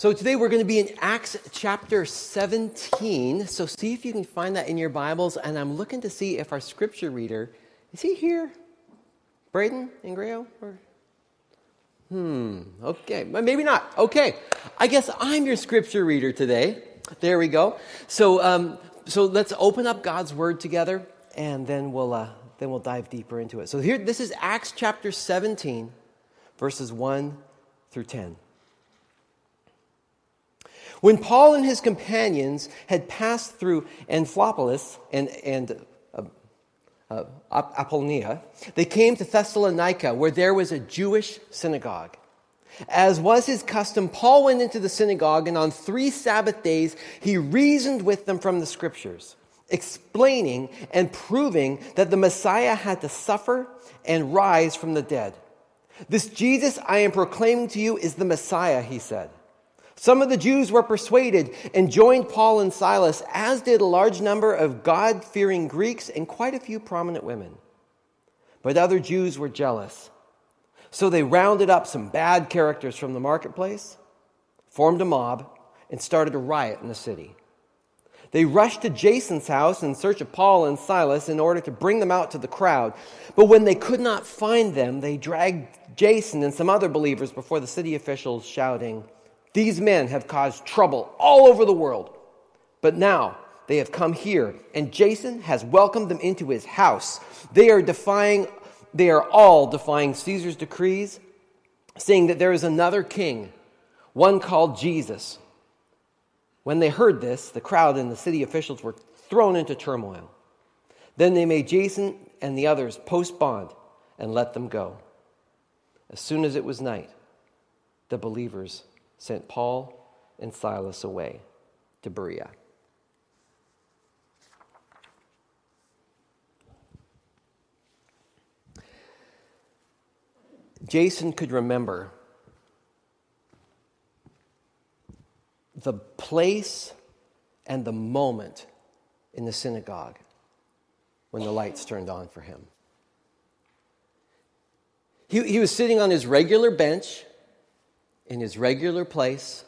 So today we're going to be in Acts chapter 17. So see if you can find that in your Bibles. And I'm looking to see if our scripture reader is he here? Braden Ingreo? Or? Hmm, okay. Maybe not. Okay. I guess I'm your scripture reader today. There we go. So, um, so let's open up God's word together and then we'll, uh, then we'll dive deeper into it. So here, this is Acts chapter 17, verses 1 through 10. When Paul and his companions had passed through Amphipolis and, and uh, uh, Apollonia, they came to Thessalonica, where there was a Jewish synagogue. As was his custom, Paul went into the synagogue, and on three Sabbath days he reasoned with them from the scriptures, explaining and proving that the Messiah had to suffer and rise from the dead. This Jesus I am proclaiming to you is the Messiah, he said. Some of the Jews were persuaded and joined Paul and Silas, as did a large number of God fearing Greeks and quite a few prominent women. But other Jews were jealous. So they rounded up some bad characters from the marketplace, formed a mob, and started a riot in the city. They rushed to Jason's house in search of Paul and Silas in order to bring them out to the crowd. But when they could not find them, they dragged Jason and some other believers before the city officials, shouting, these men have caused trouble all over the world. But now they have come here, and Jason has welcomed them into his house. They are defying, they are all defying Caesar's decrees, saying that there is another king, one called Jesus. When they heard this, the crowd and the city officials were thrown into turmoil. Then they made Jason and the others post bond and let them go. As soon as it was night, the believers sent Paul and Silas away to Berea. Jason could remember the place and the moment in the synagogue when the lights turned on for him. He, he was sitting on his regular bench in his regular place,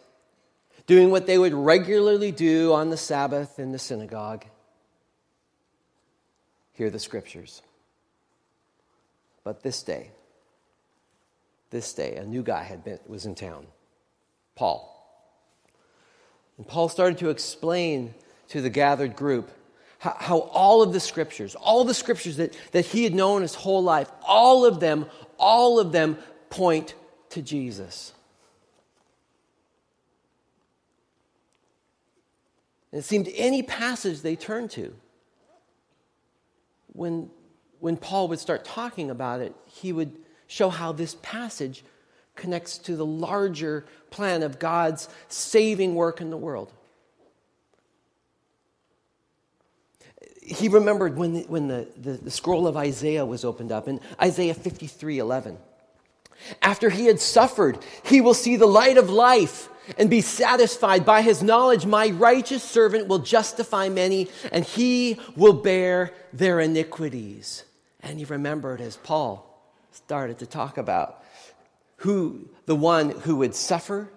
doing what they would regularly do on the Sabbath in the synagogue. Hear the scriptures. But this day, this day, a new guy had been, was in town, Paul. And Paul started to explain to the gathered group how, how, all of the scriptures, all the scriptures that, that he had known his whole life, all of them, all of them point to Jesus. It seemed any passage they turned to, when, when Paul would start talking about it, he would show how this passage connects to the larger plan of God's saving work in the world. He remembered when, the, when the, the, the scroll of Isaiah was opened up in Isaiah 53 11. After he had suffered, he will see the light of life and be satisfied. By his knowledge, my righteous servant will justify many, and he will bear their iniquities. And he remembered as Paul started to talk about who the one who would suffer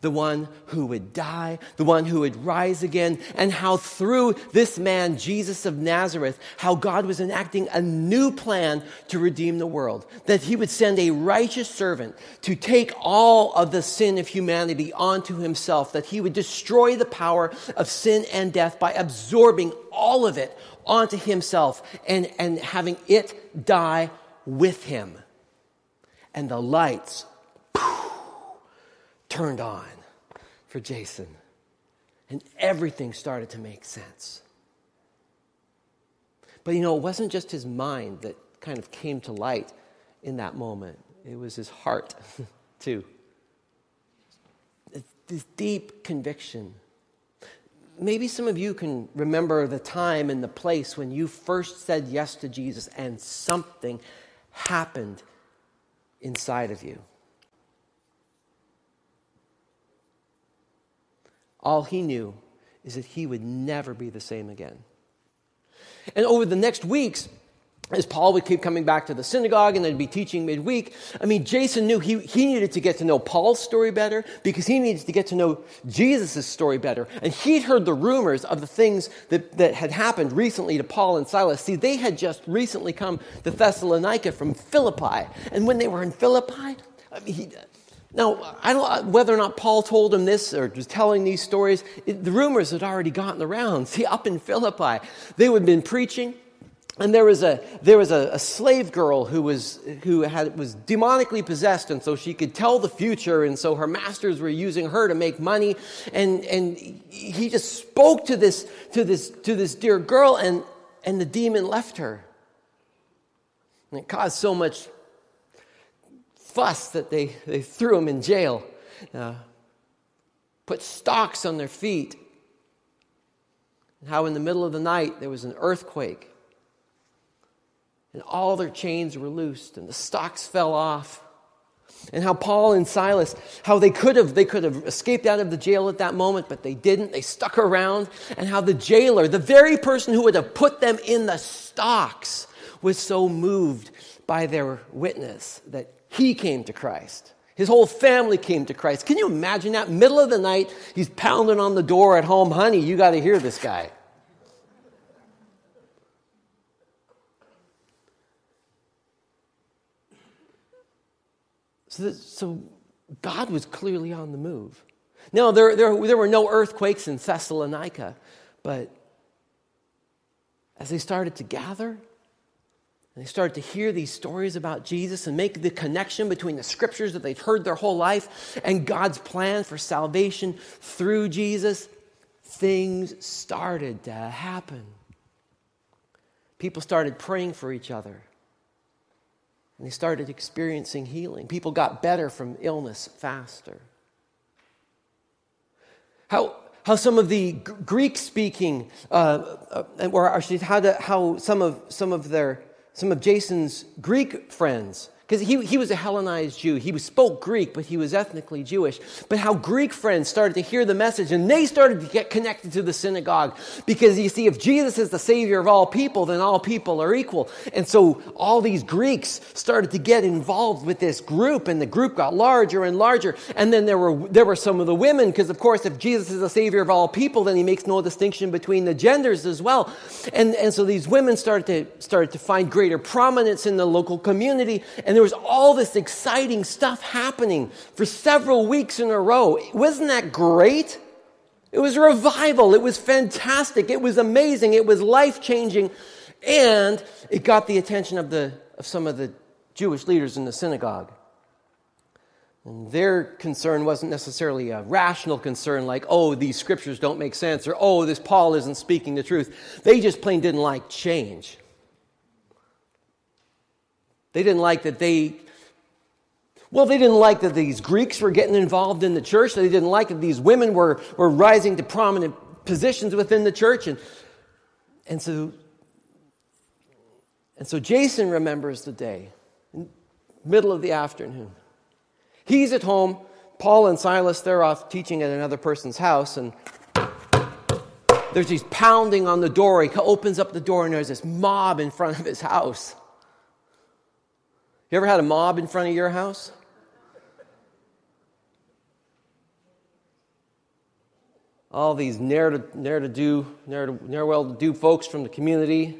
the one who would die, the one who would rise again, and how through this man, Jesus of Nazareth, how God was enacting a new plan to redeem the world. That he would send a righteous servant to take all of the sin of humanity onto himself, that he would destroy the power of sin and death by absorbing all of it onto himself and, and having it die with him. And the lights turned on for Jason. And everything started to make sense. But you know, it wasn't just his mind that kind of came to light in that moment, it was his heart, too. This deep conviction. Maybe some of you can remember the time and the place when you first said yes to Jesus and something happened inside of you. All he knew is that he would never be the same again. And over the next weeks, as Paul would keep coming back to the synagogue and then be teaching midweek, I mean, Jason knew he, he needed to get to know Paul's story better because he needed to get to know Jesus' story better. And he'd heard the rumors of the things that, that had happened recently to Paul and Silas. See, they had just recently come to Thessalonica from Philippi. And when they were in Philippi, I mean, he, now, I don't uh, whether or not Paul told him this or was telling these stories. It, the rumors had already gotten around. See, up in Philippi, they had been preaching and there was a there was a, a, slave girl who was who had was demonically possessed and so she could tell the future and so her masters were using her to make money and and he just spoke to this to this to this dear girl and and the demon left her and it caused so much fuss that they they threw him in jail. Uh, put stocks on their feet. And how in the middle of the night there was an earthquake. And all their chains were loosed and the stocks fell off. And how paul and silas how they could have they could have escaped out of the jail at that moment but they didn't. They stuck around. And how the jailer the very person who would have put them in the stocks was so moved by their witness that he came to christ. His whole family came to christ. Can you imagine that? Middle of the night he's pounding on the door at home honey you got to hear this guy. So, so God was clearly on the move. Now, there, there, there were no earthquakes in Thessalonica, but as they started to gather, they started to hear these stories about Jesus and make the connection between the scriptures that they've heard their whole life and God's plan for salvation through Jesus, things started to happen. People started praying for each other. And they started experiencing healing. People got better from illness faster. How, how some of the Greek speaking, uh, uh, or actually how, to, how some, of, some, of their, some of Jason's Greek friends because he, he was a Hellenized Jew. He spoke Greek, but he was ethnically Jewish. But how Greek friends started to hear the message and they started to get connected to the synagogue. Because you see, if Jesus is the Savior of all people, then all people are equal. And so all these Greeks started to get involved with this group, and the group got larger and larger. And then there were, there were some of the women, because of course, if Jesus is the Savior of all people, then he makes no distinction between the genders as well. And, and so these women started to, started to find greater prominence in the local community. And and there was all this exciting stuff happening for several weeks in a row. Wasn't that great? It was a revival. It was fantastic. It was amazing. It was life changing. And it got the attention of, the, of some of the Jewish leaders in the synagogue. And their concern wasn't necessarily a rational concern like, oh, these scriptures don't make sense, or oh, this Paul isn't speaking the truth. They just plain didn't like change. They didn't like that they, well, they didn't like that these Greeks were getting involved in the church. They didn't like that these women were, were rising to prominent positions within the church. And, and so, and so Jason remembers the day, middle of the afternoon. He's at home. Paul and Silas, they're off teaching at another person's house, and there's these pounding on the door. He opens up the door, and there's this mob in front of his house. You ever had a mob in front of your house? All these ne'er to do, ne'er well to do folks from the community,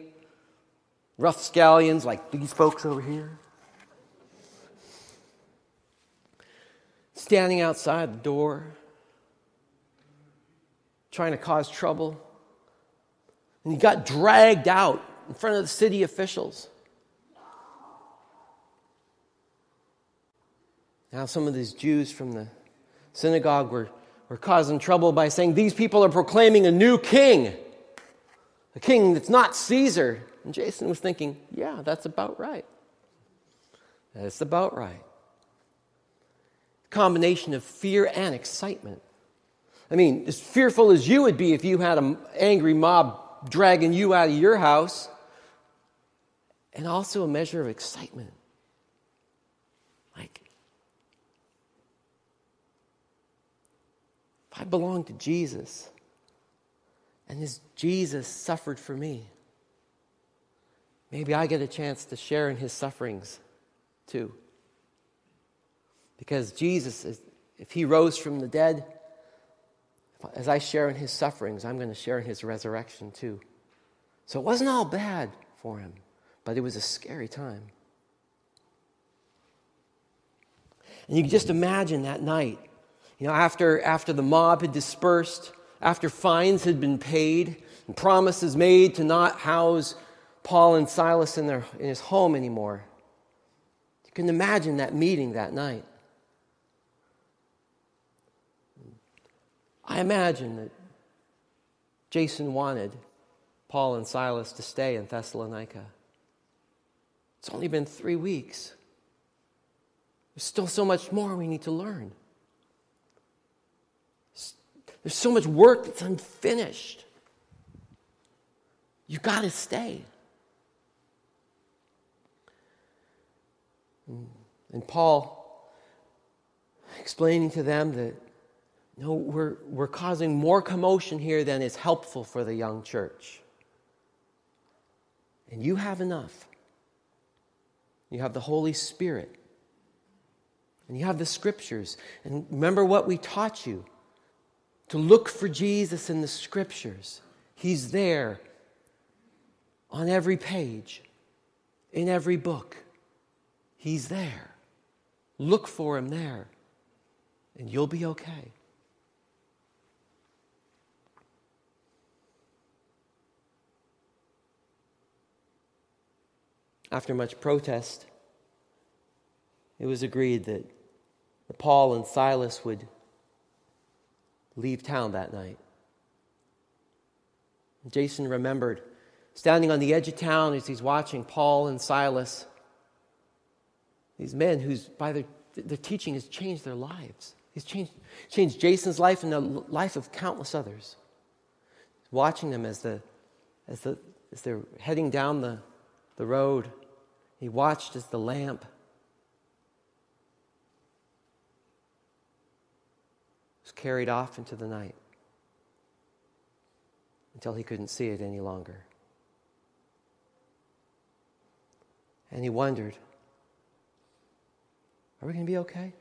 rough scallions like these folks over here, standing outside the door, trying to cause trouble. And he got dragged out in front of the city officials. Now, some of these Jews from the synagogue were, were causing trouble by saying, These people are proclaiming a new king, a king that's not Caesar. And Jason was thinking, Yeah, that's about right. That's about right. Combination of fear and excitement. I mean, as fearful as you would be if you had an angry mob dragging you out of your house, and also a measure of excitement. Like, I belong to Jesus, and this Jesus suffered for me, maybe I get a chance to share in his sufferings too. Because Jesus, is, if he rose from the dead, as I share in his sufferings, I'm going to share in his resurrection too. So it wasn't all bad for him, but it was a scary time. And you can just imagine that night, you know, after, after the mob had dispersed, after fines had been paid, and promises made to not house Paul and Silas in, their, in his home anymore. You can imagine that meeting that night. I imagine that Jason wanted Paul and Silas to stay in Thessalonica. It's only been three weeks. There's still so much more we need to learn. There's so much work that's unfinished. You've got to stay. And Paul explaining to them that no, we're, we're causing more commotion here than is helpful for the young church. And you have enough. You have the Holy Spirit. And you have the scriptures. And remember what we taught you to look for Jesus in the scriptures. He's there on every page, in every book. He's there. Look for him there, and you'll be okay. After much protest, it was agreed that Paul and Silas would leave town that night. Jason remembered standing on the edge of town as he's watching Paul and Silas, these men whose, by their, their teaching, has changed their lives. He's changed, changed Jason's life and the life of countless others. Watching them as, the, as, the, as they're heading down the, the road, he watched as the lamp carried off into the night until he couldn't see it any longer. And he wondered, are we going to be okay?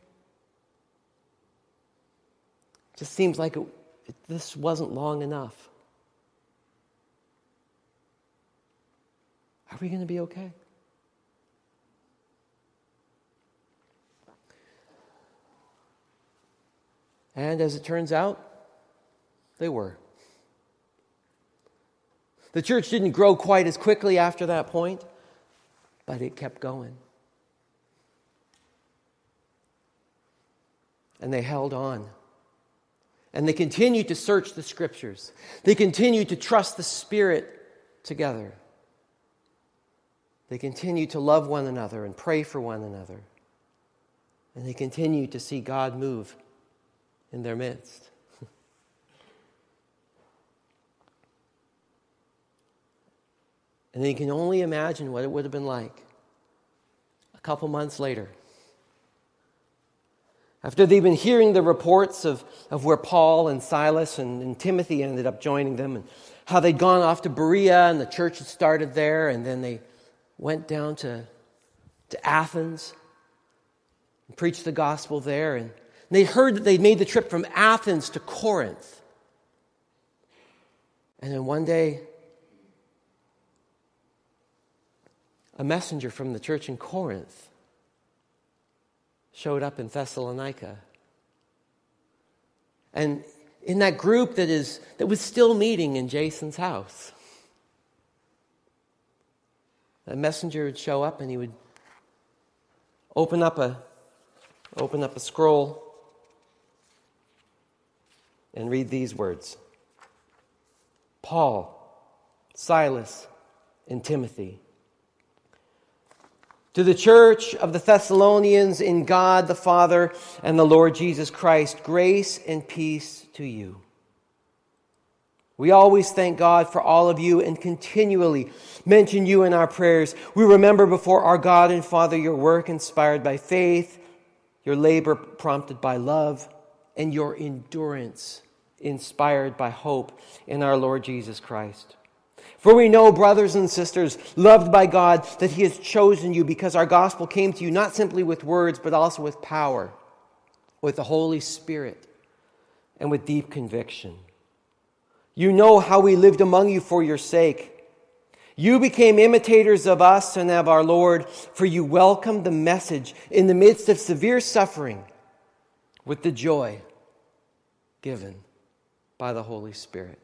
It just seems like it, it, this wasn't long enough. Are we going to be okay? And as it turns out, they were. The church didn't grow quite as quickly after that point, but it kept going. And they held on. And they continued to search the scriptures. They continued to trust the Spirit together. They continued to love one another and pray for one another. And they continued to see God move in their midst. and then you can only imagine what it would have been like a couple months later. After they've been hearing the reports of, of where Paul and Silas and, and Timothy ended up joining them, and how they'd gone off to Berea and the church had started there, and then they went down to, to Athens and preached the gospel there. And they heard that they made the trip from Athens to Corinth. And then one day, a messenger from the church in Corinth showed up in Thessalonica. And in that group that, is, that was still meeting in Jason's house, a messenger would show up and he would open up a, open up a scroll and read these words Paul, Silas, and Timothy. To the church of the Thessalonians in God the Father and the Lord Jesus Christ, grace and peace to you. We always thank God for all of you and continually mention you in our prayers. We remember before our God and Father your work inspired by faith, your labor prompted by love, and your endurance inspired by hope in our Lord Jesus Christ. For we know, brothers and sisters, loved by God, that He has chosen you because our gospel came to you not simply with words, but also with power, with the Holy Spirit, and with deep conviction. You know how we lived among you for your sake. You became imitators of us and of our Lord, for you welcomed the message in the midst of severe suffering with the joy given by the Holy Spirit.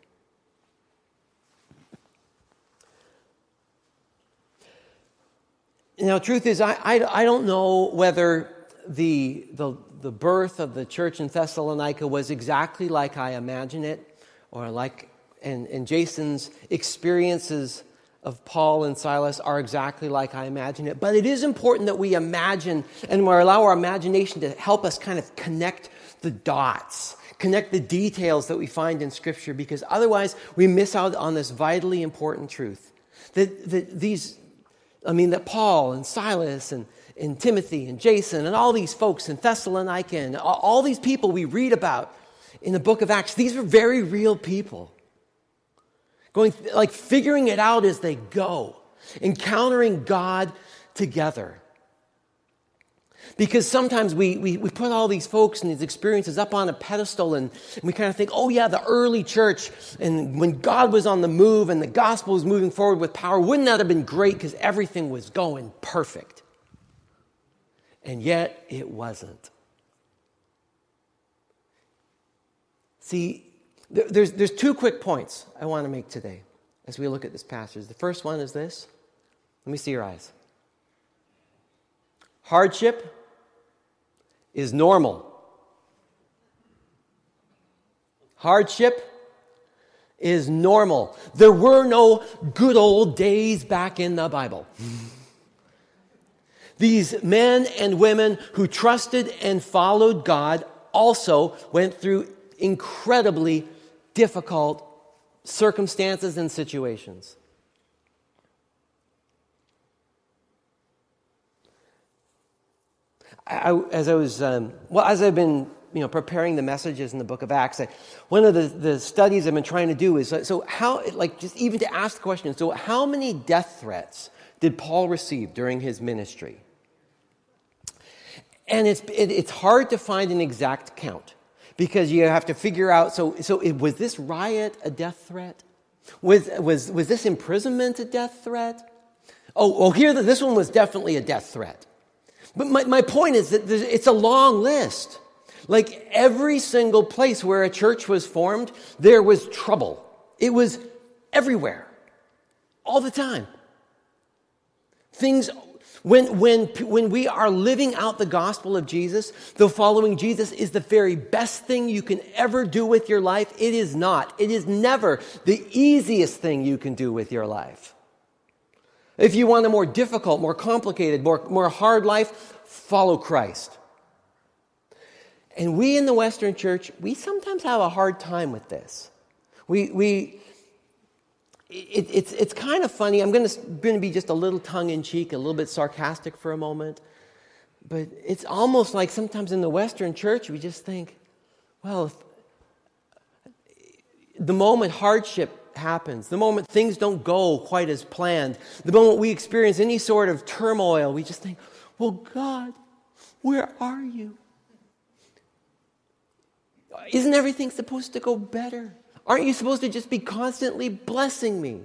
Now, truth is, I, I, I don't know whether the, the, the birth of the church in Thessalonica was exactly like I imagine it, or like, and, and Jason's experiences of Paul and Silas are exactly like I imagine it. But it is important that we imagine and we allow our imagination to help us kind of connect the dots, connect the details that we find in Scripture, because otherwise we miss out on this vitally important truth. That, that these I mean, that Paul and Silas and, and Timothy and Jason and all these folks in Thessalonica and all these people we read about in the book of Acts, these were very real people. Going, like, figuring it out as they go, encountering God together. Because sometimes we, we, we put all these folks and these experiences up on a pedestal and, and we kind of think, oh, yeah, the early church, and when God was on the move and the gospel was moving forward with power, wouldn't that have been great because everything was going perfect? And yet it wasn't. See, there's, there's two quick points I want to make today as we look at this passage. The first one is this. Let me see your eyes. Hardship is normal. Hardship is normal. There were no good old days back in the Bible. These men and women who trusted and followed God also went through incredibly difficult circumstances and situations. I, as I was, um, well, as I've been, you know, preparing the messages in the book of Acts, I, one of the, the studies I've been trying to do is, so how, like, just even to ask the question, so how many death threats did Paul receive during his ministry? And it's, it, it's hard to find an exact count because you have to figure out, so, so it, was this riot a death threat? Was, was, was this imprisonment a death threat? Oh, oh, here, this one was definitely a death threat. But my, my point is that it's a long list. Like every single place where a church was formed, there was trouble. It was everywhere, all the time. Things, when, when, when we are living out the gospel of Jesus, the following Jesus is the very best thing you can ever do with your life. It is not. It is never the easiest thing you can do with your life. If you want a more difficult, more complicated, more, more hard life, follow Christ. And we in the Western church, we sometimes have a hard time with this. We, we, it, it's, it's kind of funny. I'm going to be just a little tongue in cheek, a little bit sarcastic for a moment. But it's almost like sometimes in the Western church, we just think, well, the moment hardship happens, the moment things don't go quite as planned, the moment we experience any sort of turmoil, we just think, well, God, where are you? Isn't everything supposed to go better? Aren't you supposed to just be constantly blessing me?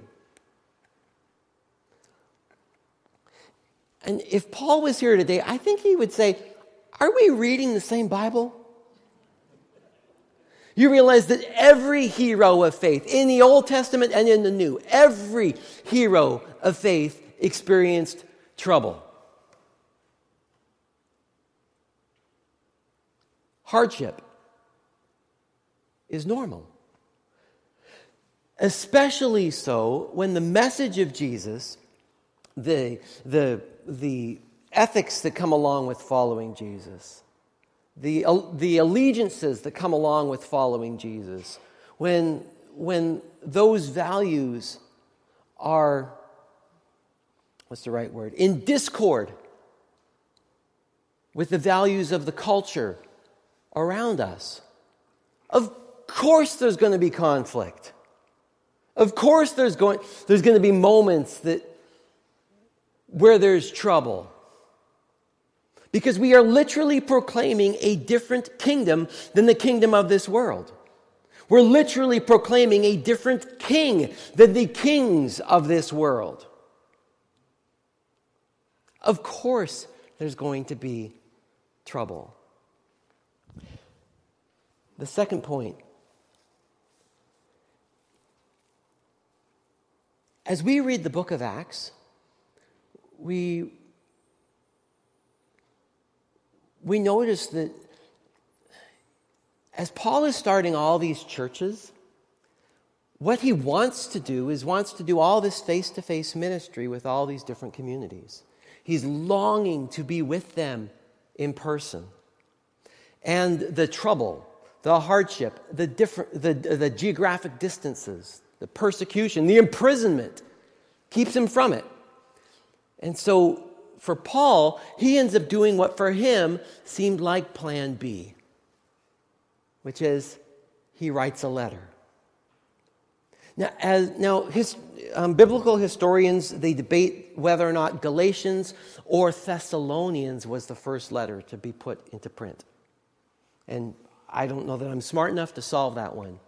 And if Paul was here today, I think he would say, Are we reading the same Bible? You realize that every hero of faith, in the Old Testament and in the New, every hero of faith experienced trouble. Hardship is normal. Especially so when the message of Jesus, the, the, the ethics that come along with following Jesus, the, the allegiances that come along with following Jesus, when, when those values are, what's the right word, in discord with the values of the culture around us. Of course, there's going to be conflict. Of course, there's going, there's going to be moments that, where there's trouble. Because we are literally proclaiming a different kingdom than the kingdom of this world. We're literally proclaiming a different king than the kings of this world. Of course, there's going to be trouble. The second point as we read the book of Acts, we, we notice that as Paul is starting all these churches, what he wants to do is wants to do all this face to face ministry with all these different communities. He's longing to be with them in person. And the trouble, the hardship, the, different, the, the geographic distances, the persecution, the imprisonment keeps him from it. And so for Paul, he ends up doing what for him seemed like plan B, which is he writes a letter. Now, as, now his, um, biblical historians, they debate whether or not Galatians or Thessalonians was the first letter to be put into print. And I don't know that I'm smart enough to solve that one.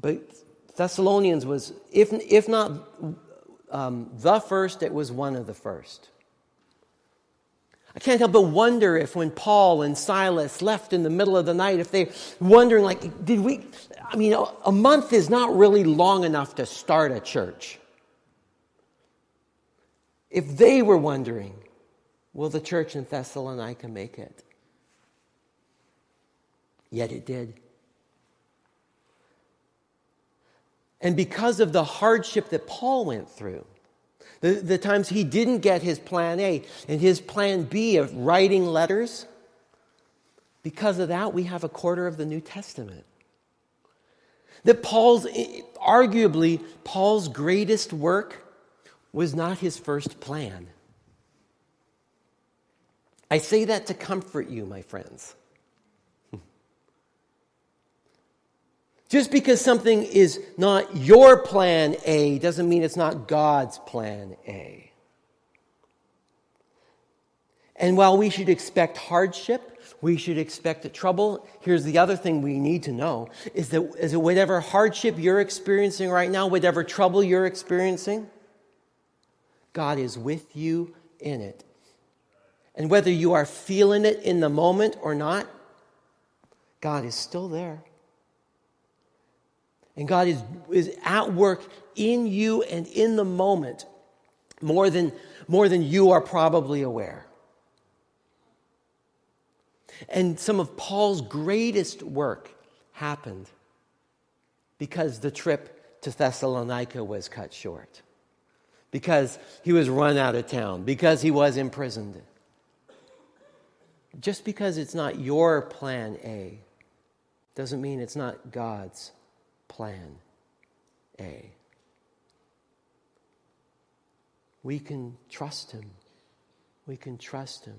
But Thessalonians was, if, if not um, the first, it was one of the first. I can't help but wonder if when Paul and Silas left in the middle of the night, if they wondering like, did we? I mean, a month is not really long enough to start a church. If they were wondering, will the church in Thessalonica make it? Yet it did. And because of the hardship that Paul went through, the, the times he didn't get his plan A and his plan B of writing letters, because of that, we have a quarter of the New Testament. That Paul's, eh, arguably, Paul's greatest work was not his first plan. I say that to comfort you, my friends. Just because something is not your plan A doesn't mean it's not God's plan A. And while we should expect hardship, we should expect trouble. Here's the other thing we need to know is that, is that whatever hardship you're experiencing right now, whatever trouble you're experiencing, God is with you in it. And whether you are feeling it in the moment or not, God is still there. And God is, is at work in you and in the moment more than, more than you are probably aware. And some of Paul's greatest work happened because the trip to Thessalonica was cut short, because he was run out of town, because he was imprisoned. Just because it's not your plan A doesn't mean it's not God's plan A. We can trust Him. We can trust Him.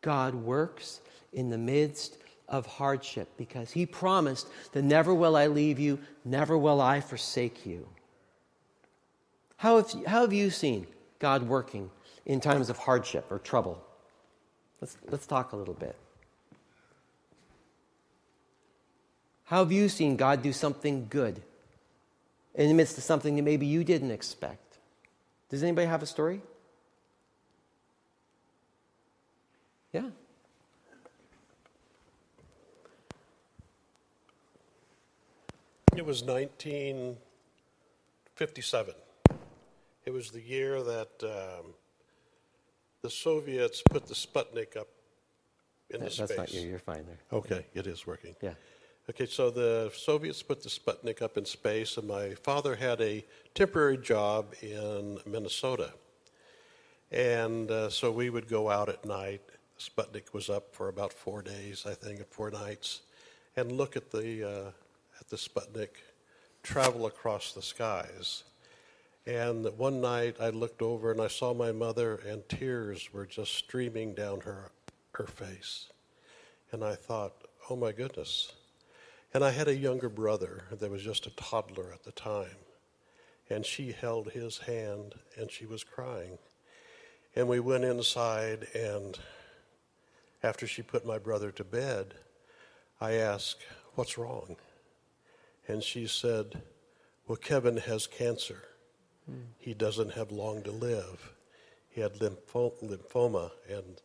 God works in the midst of hardship because He promised that never will I leave you, never will I forsake you. How have, you, how have you seen God working in times of hardship or trouble? Let's, let's talk a little bit. How have you seen God do something good in the midst of something that maybe you didn't expect? Does anybody have a story? Yeah. It was 1957. It was the year that um, the Soviets put the Sputnik up into That's space. That's not you. You're fine there. Okay, it is working. Yeah. Okay, so the Soviets put the Sputnik up in space, and my father had a temporary job in Minnesota. And uh, so we would go out at night. Sputnik was up for about four days, I think, and four nights, and look at the uh, at the Sputnik travel across the skies. And one night I looked over and I saw my mother, and tears were just streaming down her her face. And I thought, oh my goodness And I had a younger brother that was just a toddler at the time. And she held his hand and she was crying. And we went inside, and after she put my brother to bed, I asked, What's wrong? And she said, Well, Kevin has cancer. He doesn't have long to live. He had lymphoma, and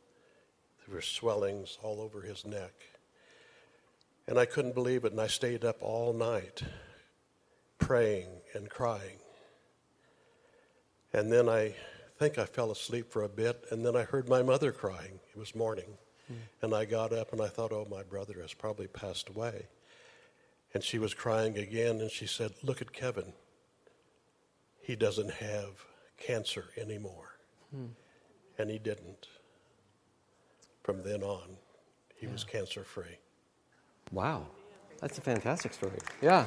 there were swellings all over his neck. And I couldn't believe it, and I stayed up all night praying and crying. And then I think I fell asleep for a bit, and then I heard my mother crying. It was morning. Mm. And I got up and I thought, oh, my brother has probably passed away. And she was crying again, and she said, Look at Kevin. He doesn't have cancer anymore. Mm. And he didn't. From then on, he yeah. was cancer free. Wow. That's a fantastic story. Yeah.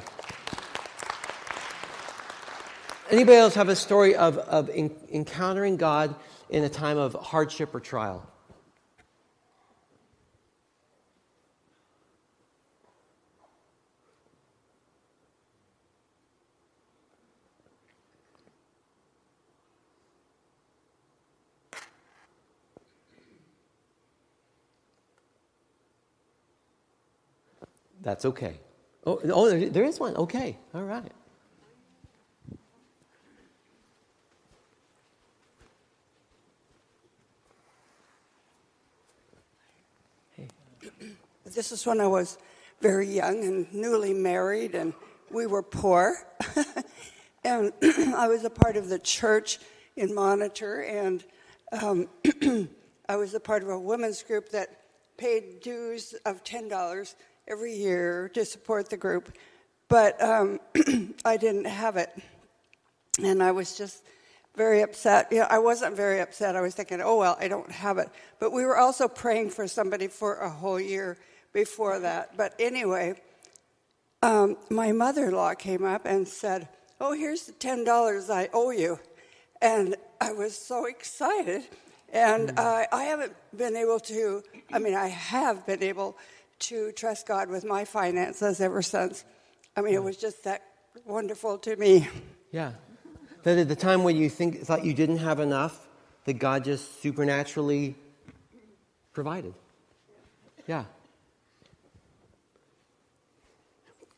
Anybody else have a story of, of in, encountering God in a time of hardship or trial? That's okay. Oh, oh, there is one. Okay. All right. This is when I was very young and newly married, and we were poor. and I was a part of the church in Monitor, and um, I was a part of a women's group that paid dues of $10 every year to support the group. But um, I didn't have it. And I was just very upset. You know, I wasn't very upset. I was thinking, oh, well, I don't have it. But we were also praying for somebody for a whole year before that. But anyway, um, my mother in law came up and said, Oh, here's the $10 I owe you. And I was so excited. And uh, I haven't been able to, I mean, I have been able to trust God with my finances ever since. I mean, it was just that wonderful to me. Yeah. That at the time when you think, thought you didn't have enough, that God just supernaturally provided. Yeah.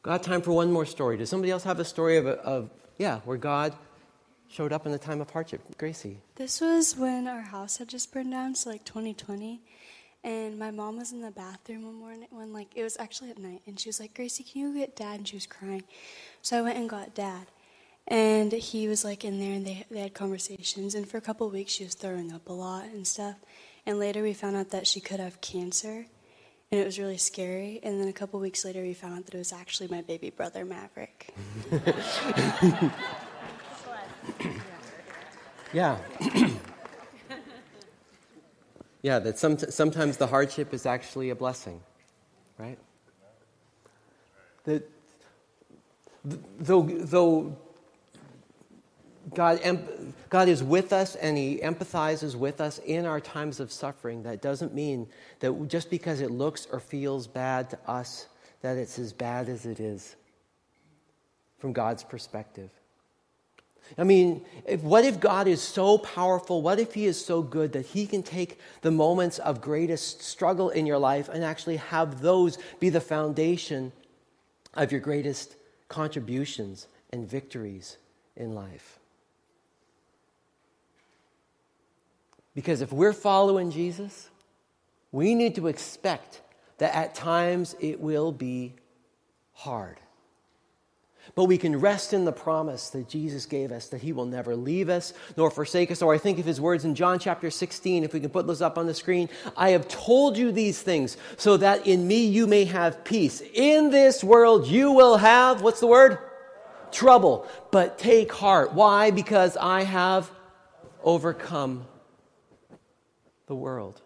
Got time for one more story. Does somebody else have a story of, of yeah, where God showed up in a time of hardship? Gracie. This was when our house had just burned down, so like 2020. And my mom was in the bathroom one morning when like it was actually at night and she was like, Gracie, can you get dad? And she was crying. So I went and got dad. And he was like in there and they, they had conversations. And for a couple of weeks she was throwing up a lot and stuff. And later we found out that she could have cancer and it was really scary. And then a couple weeks later, we found out that it was actually my baby brother, Maverick. yeah. yeah, that some, sometimes the hardship is actually a blessing, right? That though, though God, God is with us and He empathizes with us in our times of suffering. That doesn't mean that just because it looks or feels bad to us, that it's as bad as it is from God's perspective. I mean, if, what if God is so powerful? What if He is so good that He can take the moments of greatest struggle in your life and actually have those be the foundation of your greatest contributions and victories in life? Because if we're following Jesus, we need to expect that at times it will be hard. But we can rest in the promise that Jesus gave us that he will never leave us nor forsake us. Or I think of his words in John chapter 16, if we can put those up on the screen. I have told you these things so that in me you may have peace. In this world you will have, what's the word? Trouble. But take heart. Why? Because I have overcome the world.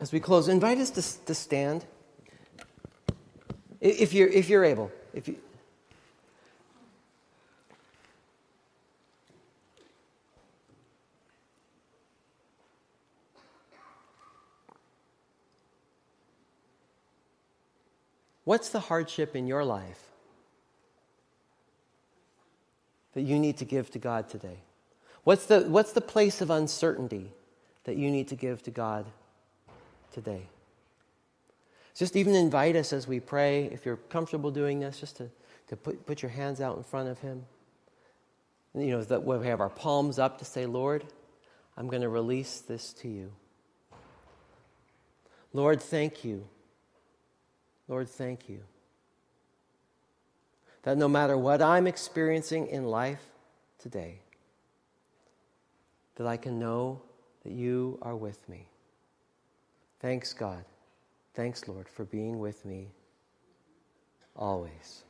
As we close, invite us to, to stand. If you're, if you're able. If you, What's the hardship in your life that you need to give to God today? What's the, what's the place of uncertainty that you need to give to God today? Just even invite us as we pray, if you're comfortable doing this, just to, to put, put your hands out in front of Him. You know, that we have our palms up to say, Lord, I'm going to release this to you. Lord, thank you. Lord, thank you. That no matter what I'm experiencing in life today, that I can know that you are with me. Thanks, God. Thanks, Lord, for being with me always.